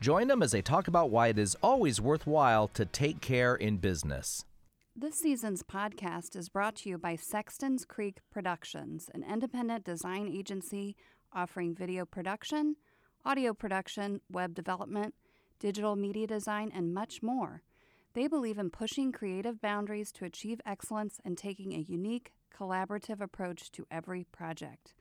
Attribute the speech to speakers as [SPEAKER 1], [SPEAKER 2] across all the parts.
[SPEAKER 1] Join them as they talk about why it is always worthwhile to take care in business.
[SPEAKER 2] This season's podcast is brought to you by Sexton's Creek Productions, an independent design agency offering video production, audio production, web development, digital media design, and much more. They believe in pushing creative boundaries to achieve excellence and taking a unique, collaborative approach to every project.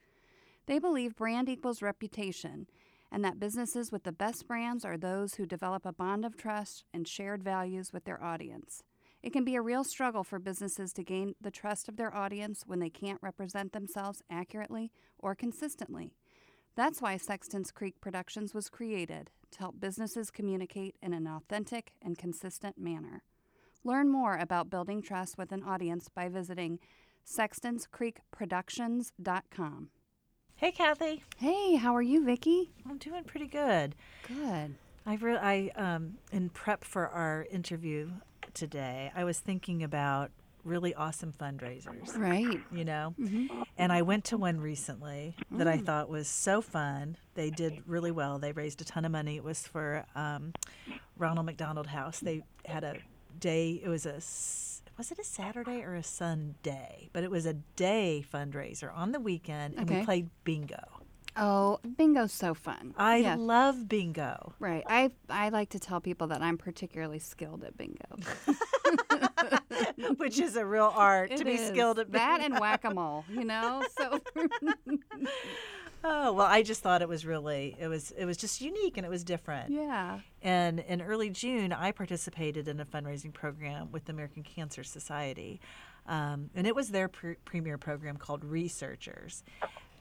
[SPEAKER 2] They believe brand equals reputation and that businesses with the best brands are those who develop a bond of trust and shared values with their audience. It can be a real struggle for businesses to gain the trust of their audience when they can't represent themselves accurately or consistently. That's why Sexton's Creek Productions was created to help businesses communicate in an authentic and consistent manner. Learn more about building trust with an audience by visiting sextonscreekproductions.com.
[SPEAKER 3] Hey, Kathy.
[SPEAKER 2] Hey, how are you, Vicki?
[SPEAKER 3] I'm doing pretty good.
[SPEAKER 2] Good.
[SPEAKER 3] I re- I um in prep for our interview today, I was thinking about really awesome fundraisers.
[SPEAKER 2] Right.
[SPEAKER 3] You know, Mhm. and I went to one recently that I thought was so fun. They did really well. They raised a ton of money. It was for um, Ronald McDonald House. They had a day. It was a was it a Saturday or a Sunday? But it was a day fundraiser on the weekend, and
[SPEAKER 2] Okay.
[SPEAKER 3] we played bingo.
[SPEAKER 2] Oh, bingo's so fun.
[SPEAKER 3] I
[SPEAKER 2] Yeah.
[SPEAKER 3] love bingo.
[SPEAKER 2] Right. I I like to tell people that I'm particularly skilled at bingo.
[SPEAKER 3] which is a real art to be
[SPEAKER 2] is.
[SPEAKER 3] skilled at
[SPEAKER 2] that and whack a mole, you know? So
[SPEAKER 3] oh well i just thought it was really it was it was just unique and it was different
[SPEAKER 2] yeah.
[SPEAKER 3] and in early june i participated in a fundraising program with the american cancer society um, and it was their pr- premier program called researchers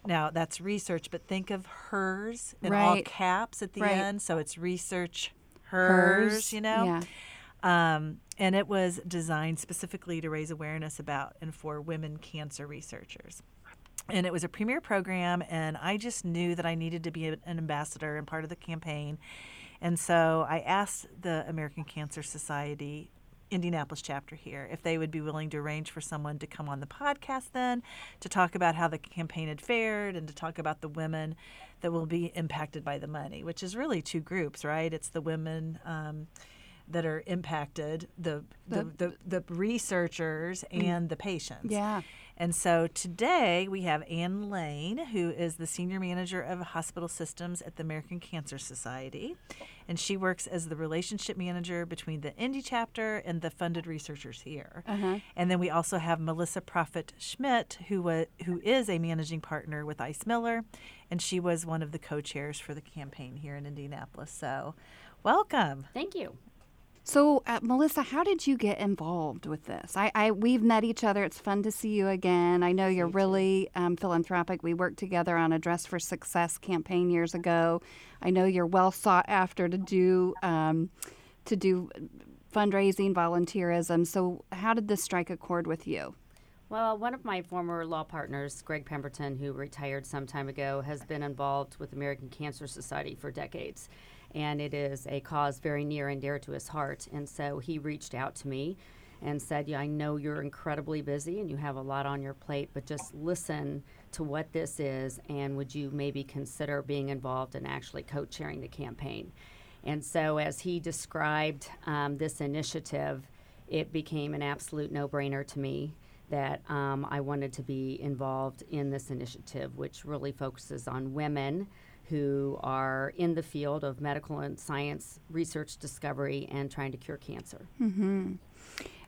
[SPEAKER 3] now that's research but think of hers in all caps at the
[SPEAKER 2] Right.
[SPEAKER 3] end so it's research hers,
[SPEAKER 2] Hers,
[SPEAKER 3] you know
[SPEAKER 2] yeah.
[SPEAKER 3] um, and it was designed specifically to raise awareness about and for women cancer researchers. And it was a premier program, and I just knew that I needed to be an ambassador and part of the campaign. And so I asked the American Cancer Society Indianapolis chapter here if they would be willing to arrange for someone to come on the podcast then to talk about how the campaign had fared and to talk about the women that will be impacted by the money, which is really two groups, right? It's the women. Um, that are impacted the the, the, the researchers and the patients.
[SPEAKER 2] Yeah.
[SPEAKER 3] And so today we have Ann Lane, who is the senior manager of hospital systems at the American Cancer Society. And she works as the relationship manager between the Indy chapter and the funded researchers here.
[SPEAKER 2] Uh-huh.
[SPEAKER 3] And then we also have Melissa Proffitt Schmidt, who wa- who is a managing partner with Ice Miller, and she was one of the co-chairs for the campaign here in Indianapolis. So, welcome.
[SPEAKER 4] Thank you.
[SPEAKER 2] So, uh, Melissa, how did you get involved with this? I, I we've met each other. It's fun to see you again. I know you're really um, philanthropic. We worked together on a Dress for Success campaign years ago. I know you're well sought after to do um, to do fundraising, volunteerism. So, how did this strike a chord with you?
[SPEAKER 4] Well, one of my former law partners, Greg Pemberton, who retired some time ago, has been involved with American Cancer Society for decades. And it is a cause very near and dear to his heart. And so he reached out to me and said, Yeah, I know you're incredibly busy and you have a lot on your plate, but just listen to what this is. And would you maybe consider being involved in actually co chairing the campaign? And so, as he described um, this initiative, it became an absolute no brainer to me that um, I wanted to be involved in this initiative, which really focuses on women who are in the field of medical and science research discovery and trying to cure cancer.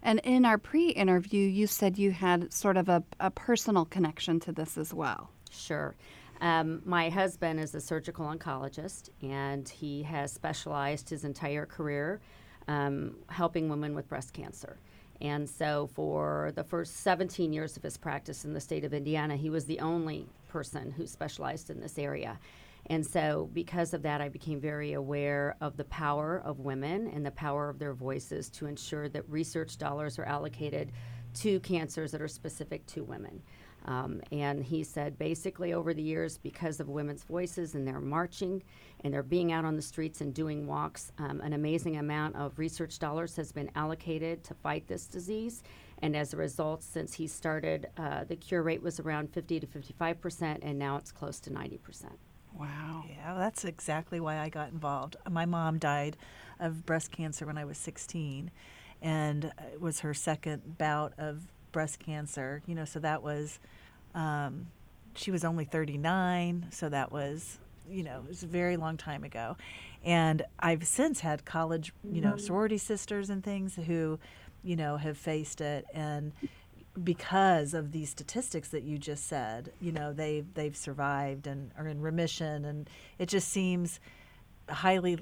[SPEAKER 2] And in our pre-interview, you said you had sort of a, a personal connection to this as well.
[SPEAKER 4] Sure. Um, my husband is a surgical oncologist, and he has specialized his entire career um, helping women with breast cancer. And so, for the first 17 years of his practice in the state of Indiana, he was the only person who specialized in this area. And so, because of that, I became very aware of the power of women and the power of their voices to ensure that research dollars are allocated to cancers that are specific to women. Um, and he said basically over the years, because of women's voices and their marching and their being out on the streets and doing walks, um, an amazing amount of research dollars has been allocated to fight this disease. And as a result, since he started, uh, the cure rate was around 50 to 55 percent, and now it's close to 90 percent.
[SPEAKER 3] Wow. Yeah, that's exactly why I got involved. My mom died of breast cancer when I was 16, and it was her second bout of breast cancer. You know, so that was, um, she was only 39, so that was, you know, it was a very long time ago. And I've since had college, you know, sorority sisters and things who, you know, have faced it and because of these statistics that you just said, you know, they they've survived and are in remission and it just seems highly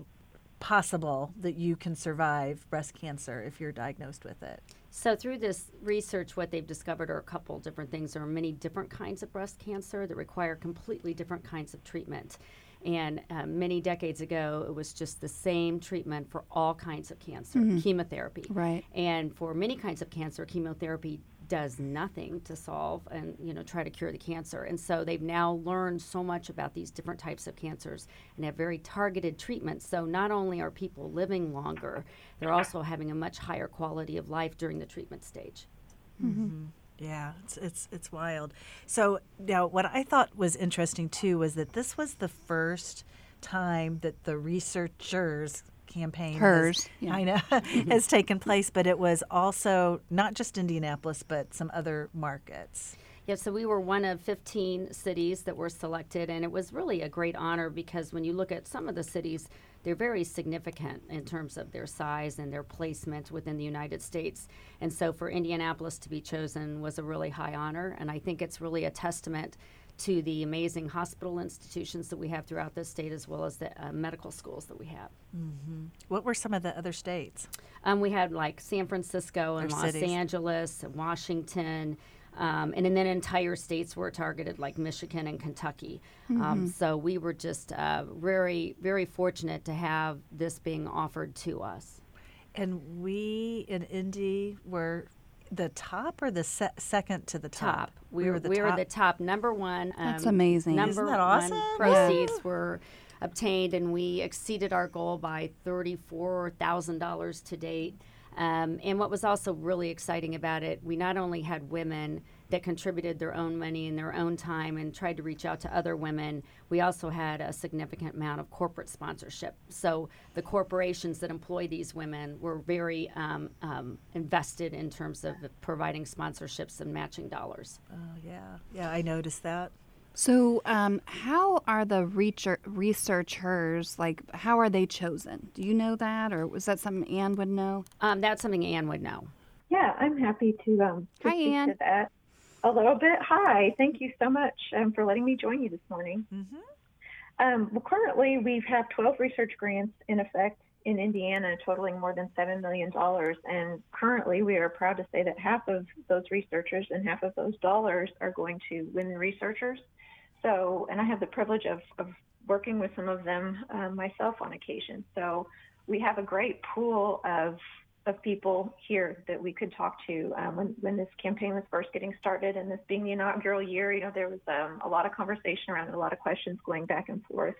[SPEAKER 3] possible that you can survive breast cancer if you're diagnosed with it.
[SPEAKER 4] So, through this research, what they've discovered are a couple different things. There are many different kinds of breast cancer that require completely different kinds of treatment. And uh, many decades ago, it was just the same treatment for all kinds of cancer, chemotherapy.
[SPEAKER 2] Right.
[SPEAKER 4] And for many kinds of cancer, chemotherapy does nothing to solve and you know try to cure the cancer. And so they've now learned so much about these different types of cancers and have very targeted treatments. So not only are people living longer, they're also having a much higher quality of life during the treatment stage. Mm-hmm. Mm-hmm.
[SPEAKER 3] Yeah, it's it's it's wild. So now, what I thought was interesting too was that this was the first time that the researchers campaign has-
[SPEAKER 2] Hers, yeah.
[SPEAKER 3] I know mm-hmm. has taken place, but it was also not just Indianapolis, but some other markets.
[SPEAKER 4] Yeah, so we were one of 15 cities that were selected, and it was really a great honor because when you look at some of the cities, they're very significant in terms of their size and their placement within the United States. And so for Indianapolis to be chosen was a really high honor, and I think it's really a testament to the amazing hospital institutions that we have throughout the state as well as the uh, medical schools that we have.
[SPEAKER 3] What were some of the other states?
[SPEAKER 4] Um, we had like San Francisco and
[SPEAKER 3] Or
[SPEAKER 4] Los
[SPEAKER 3] cities.
[SPEAKER 4] Angeles, and Washington, um, and, then entire states were targeted like Michigan and Kentucky. Um, so we were just uh, very, very fortunate to have this being offered to us.
[SPEAKER 3] And we in Indy were the top or the se- second to the top.
[SPEAKER 4] Top. We, were, we were the top number one. Um,
[SPEAKER 2] That's amazing.
[SPEAKER 4] Number
[SPEAKER 3] Isn't that
[SPEAKER 4] one
[SPEAKER 3] awesome?
[SPEAKER 4] proceeds were obtained, and we exceeded our goal by thirty-four thousand dollars to date. Um, and what was also really exciting about it, we not only had women that contributed their own money and their own time and tried to reach out to other women, we also had a significant amount of corporate sponsorship. So the corporations that employ these women were very um, um, invested in terms of providing sponsorships and matching dollars.
[SPEAKER 3] Oh yeah, yeah, I noticed that.
[SPEAKER 2] So, um, how are the reacher- researchers like? How are they chosen? Do you know that, or was that something Anne would know?
[SPEAKER 4] Um, that's something Anne would know.
[SPEAKER 5] Yeah, I'm happy to um to
[SPEAKER 2] Hi,
[SPEAKER 5] speak
[SPEAKER 2] Ann.
[SPEAKER 5] to that a little bit. Hi, thank you so much um, for letting me join you this morning. Um, well, currently we've have 12 research grants in effect in Indiana, totaling more than seven million dollars. And currently, we are proud to say that half of those researchers and half of those dollars are going to women researchers. So, and I have the privilege of, of working with some of them uh, myself on occasion. So, we have a great pool of of people here that we could talk to. Um, when when this campaign was first getting started, and this being the inaugural year, you know, there was um, a lot of conversation around it, a lot of questions going back and forth.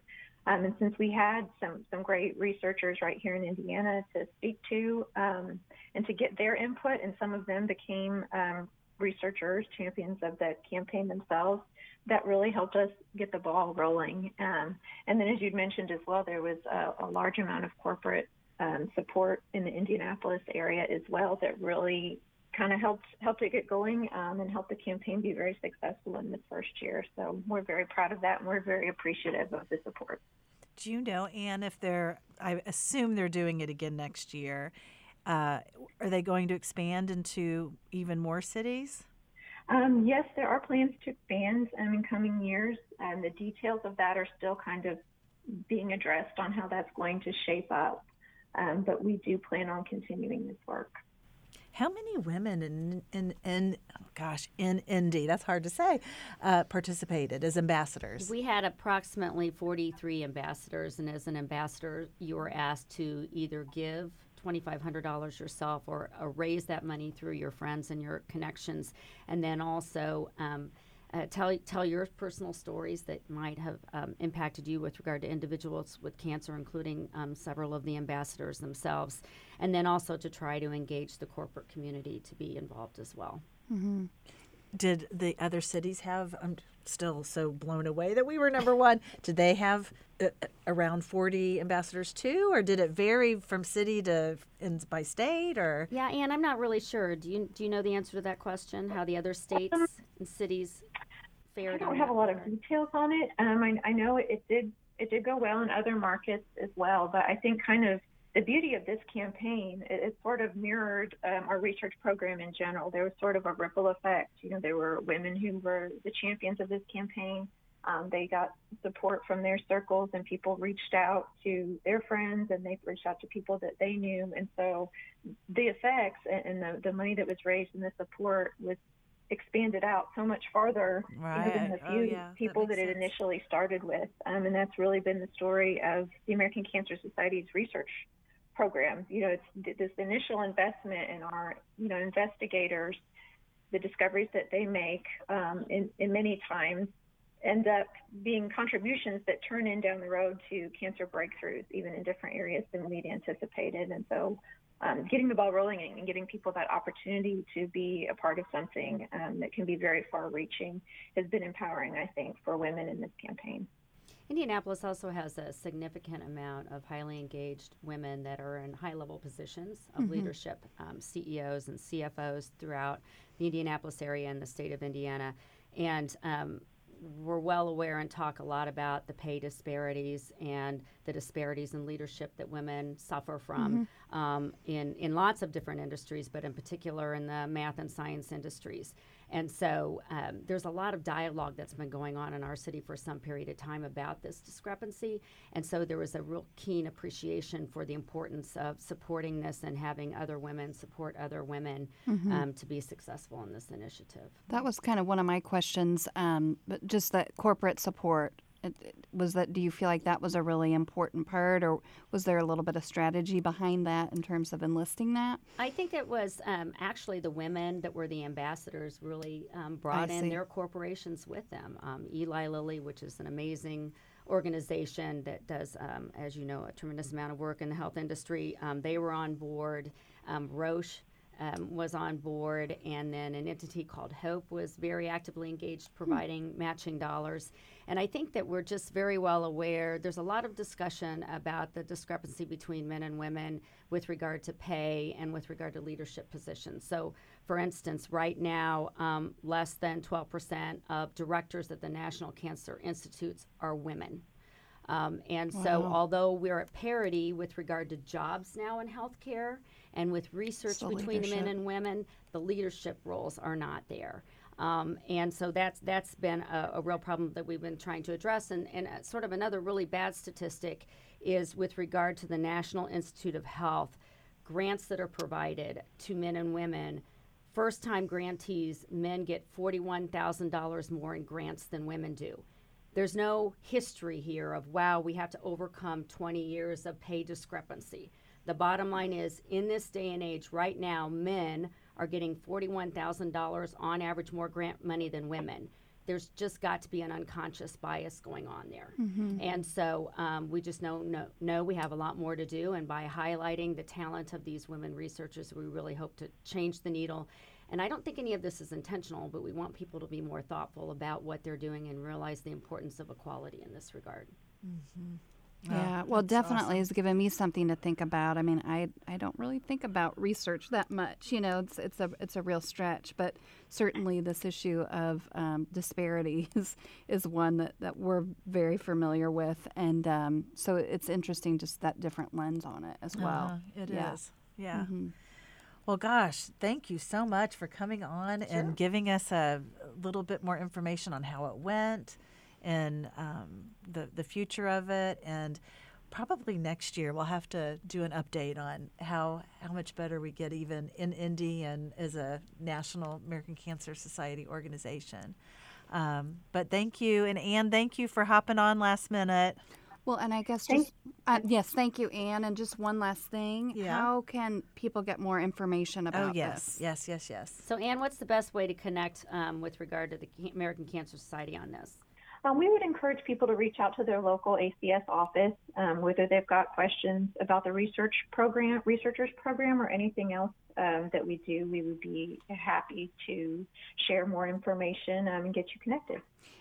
[SPEAKER 5] Um, and since we had some some great researchers right here in Indiana to speak to um, and to get their input, and some of them became um, researchers, champions of the campaign themselves, that really helped us get the ball rolling. Um, and then, as you'd mentioned as well, there was a, a large amount of corporate um, support in the Indianapolis area as well that really kind of helped helped it get going um, and helped the campaign be very successful in the first year. So we're very proud of that, and we're very appreciative of the support.
[SPEAKER 3] Do you know, Anne, if they're, I assume they're doing it again next year. Uh, are they going to expand into even more cities?
[SPEAKER 5] Um, yes, there are plans to expand um, in coming years, and the details of that are still kind of being addressed on how that's going to shape up. Um, but we do plan on continuing this work.
[SPEAKER 3] How many women in in, in oh gosh in Indy? That's hard to say. Uh, participated as ambassadors.
[SPEAKER 4] We had approximately 43 ambassadors, and as an ambassador, you were asked to either give $2,500 yourself or, or raise that money through your friends and your connections, and then also. Um, uh, tell tell your personal stories that might have um, impacted you with regard to individuals with cancer, including um, several of the ambassadors themselves, and then also to try to engage the corporate community to be involved as well.
[SPEAKER 3] Mm-hmm. Did the other cities have? I'm still so blown away that we were number one. Did they have uh, uh around 40 ambassadors too, or did it vary from city to in, by state? Or
[SPEAKER 4] yeah, Anne, I'm not really sure. Do you do you know the answer to that question? How the other states and cities
[SPEAKER 5] fared? I don't have a lot of details on it. Um, I, I know it did it did go well in other markets as well, but I think kind of the beauty of this campaign, it, it sort of mirrored um, our research program in general. There was sort of a ripple effect. You know, there were women who were the champions of this campaign. Um, they got support from their circles, and people reached out to their friends, and they reached out to people that they knew. And so, the effects and, and the, the money that was raised and the support was expanded out so much farther
[SPEAKER 3] right.
[SPEAKER 5] than the few
[SPEAKER 3] oh, yeah.
[SPEAKER 5] people that,
[SPEAKER 3] that
[SPEAKER 5] it initially started with. Um, and that's really been the story of the American Cancer Society's research program. You know, it's this initial investment in our, you know, investigators, the discoveries that they make, um, in, in many times end up being contributions that turn in down the road to cancer breakthroughs, even in different areas than we'd anticipated. And so, um, getting the ball rolling and getting people that opportunity to be a part of something um, that can be very far reaching has been empowering, I think, for women in this campaign.
[SPEAKER 4] Indianapolis also has a significant amount of highly engaged women that are in high level positions of mm-hmm. leadership, um, CEOs and CFOs throughout the Indianapolis area and the state of Indiana. And um, we're well aware and talk a lot about the pay disparities and the disparities in leadership that women suffer from mm-hmm. um, in, in lots of different industries, but in particular in the math and science industries. And so um, there's a lot of dialogue that's been going on in our city for some period of time about this discrepancy. And so there was a real keen appreciation for the importance of supporting this and having other women support other women mm-hmm. um, to be successful in this initiative.
[SPEAKER 2] That was kind of one of my questions, um, but just that corporate support was that do you feel like that was a really important part or was there a little bit of strategy behind that in terms of enlisting that?
[SPEAKER 4] I think it was um, actually the women that were the ambassadors really um, brought in their corporations with them. Um, eli lilly which is an amazing organization that does um, as you know a tremendous amount of work in the health industry um, they were on board. Um, roche um, was on board, and then an entity called Hope was very actively engaged providing hmm. matching dollars. And I think that we're just very well aware. There's a lot of discussion about the discrepancy between men and women with regard to pay and with regard to leadership positions. So, for instance, right now, um, less than 12% of directors at the National Cancer Institutes are women. Um, and wow. so, although we're at parity with regard to jobs now in healthcare, and with research
[SPEAKER 2] so
[SPEAKER 4] between
[SPEAKER 2] leadership.
[SPEAKER 4] the men and women, the leadership roles are not there. Um, and so that's that's been a, a, real problem that we've been trying to address. And, and uh, sort of another really bad statistic is with regard to the National Institute of Health grants that are provided to men and women. First time grantees, men get $41,000 more in grants than women do. There's no history here of, wow, we have to overcome 20 years of pay discrepancy. The bottom line is in this day and age, right now, men are getting $41,000 on average more grant money than women. There's just got to be an unconscious bias going on there. Mm-hmm. And so um, we just know, no, no, we have a lot more to do. And by highlighting the talent of these women researchers, we really hope to change the needle. And I don't think any of this is intentional, but we want people to be more thoughtful about what they're doing and realize the importance of equality in this regard.
[SPEAKER 2] Mm-hmm. Yeah, well, definitely awesome. has given me something to think about. I mean, I I don't really think about research that much. You know, it's it's a it's a real stretch, but certainly this issue of um, disparity is is one that, that we're very familiar with, and um, so it's interesting just that different lens on it as well.
[SPEAKER 3] Uh, it yeah. is, yeah. Mm-hmm. Well, gosh, thank you so much for coming on sure. and giving us a little bit more information on how it went and um, the the future of it. And probably next year we'll have to do an update on how how much better we get even in Indy and as a national American Cancer Society organization. Um, but thank you, and Anne, thank you for hopping on last minute.
[SPEAKER 2] Well, and I guess just uh, yes, thank you, Anne. And just one last thing:
[SPEAKER 3] Yeah.
[SPEAKER 2] how can people get more information about this?
[SPEAKER 3] Oh yes,
[SPEAKER 2] this?
[SPEAKER 3] yes, yes, yes.
[SPEAKER 4] So, Anne, what's the best way to connect um, with regard to the American Cancer Society on this?
[SPEAKER 5] Um, we would encourage people to reach out to their local ACS office, um, whether they've got questions about the research program, researchers program, or anything else um, that we do. We would be happy to share more information um, and get you connected.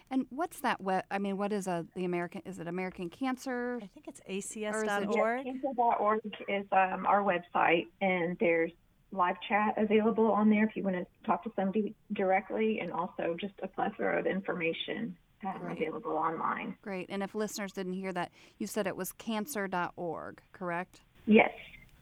[SPEAKER 2] And what's that? Web, I mean, what is a the American? Is it American Cancer?
[SPEAKER 3] I think it's
[SPEAKER 2] Or is it
[SPEAKER 3] acs.org.
[SPEAKER 5] Cancer.org is um, our website, and there's live chat available on there if you want to talk to somebody directly, and also just a plethora of information
[SPEAKER 2] Great.
[SPEAKER 5] available online.
[SPEAKER 2] Great. And if listeners didn't hear that, you said it was cancer.org, correct?
[SPEAKER 5] Yes.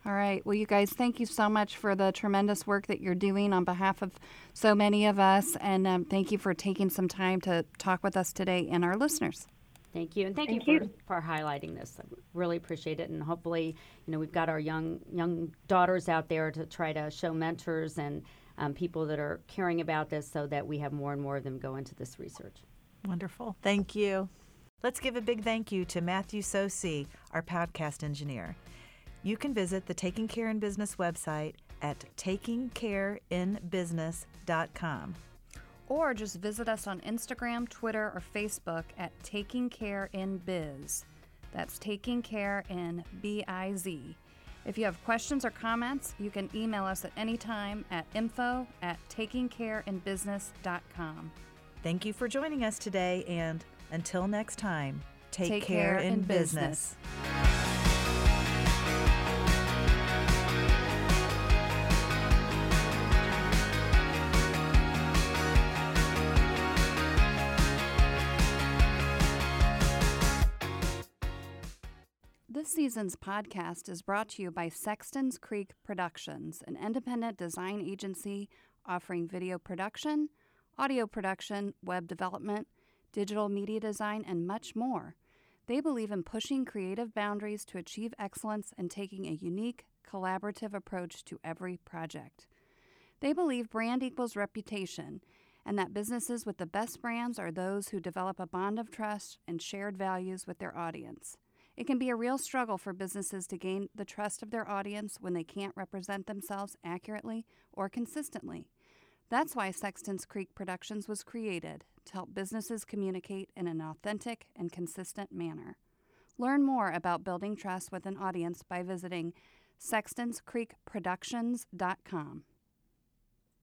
[SPEAKER 2] All right. Well, you guys, thank you so much for the tremendous work that you're doing on behalf of so many of us. And um, thank you for taking some time to talk with us today and our listeners.
[SPEAKER 4] Thank you, and thank,
[SPEAKER 5] Thank
[SPEAKER 4] you,
[SPEAKER 5] you.
[SPEAKER 4] For, for highlighting this. I really appreciate it, and hopefully, you know, we've got our young young daughters out there to try to show mentors and um, people that are caring about this, so that we have more and more of them go into this research.
[SPEAKER 3] Wonderful. Thank you. Let's give a big thank you to Matthew Sosi, our podcast engineer. You can visit the Taking Care in Business website at takingcareinbusiness.com.
[SPEAKER 2] Or just visit us on Instagram, Twitter, or Facebook at Taking Care in Biz. That's Taking Care in B I Z. If you have questions or comments, you can email us at any time at info at takingcareinbusiness.com.
[SPEAKER 3] Thank you for joining us today, and until next time, take,
[SPEAKER 2] Take
[SPEAKER 3] care,
[SPEAKER 2] care
[SPEAKER 3] in
[SPEAKER 2] in
[SPEAKER 3] business.
[SPEAKER 2] business. This season's podcast is brought to you by Sexton's Creek Productions, an independent design agency offering video production, audio production, web development, digital media design, and much more. They believe in pushing creative boundaries to achieve excellence and taking a unique, collaborative approach to every project. They believe brand equals reputation, and that businesses with the best brands are those who develop a bond of trust and shared values with their audience. It can be a real struggle for businesses to gain the trust of their audience when they can't represent themselves accurately or consistently. That's why Sexton's Creek Productions was created to help businesses communicate in an authentic and consistent manner. Learn more about building trust with an audience by visiting sextonscreekproductions.com.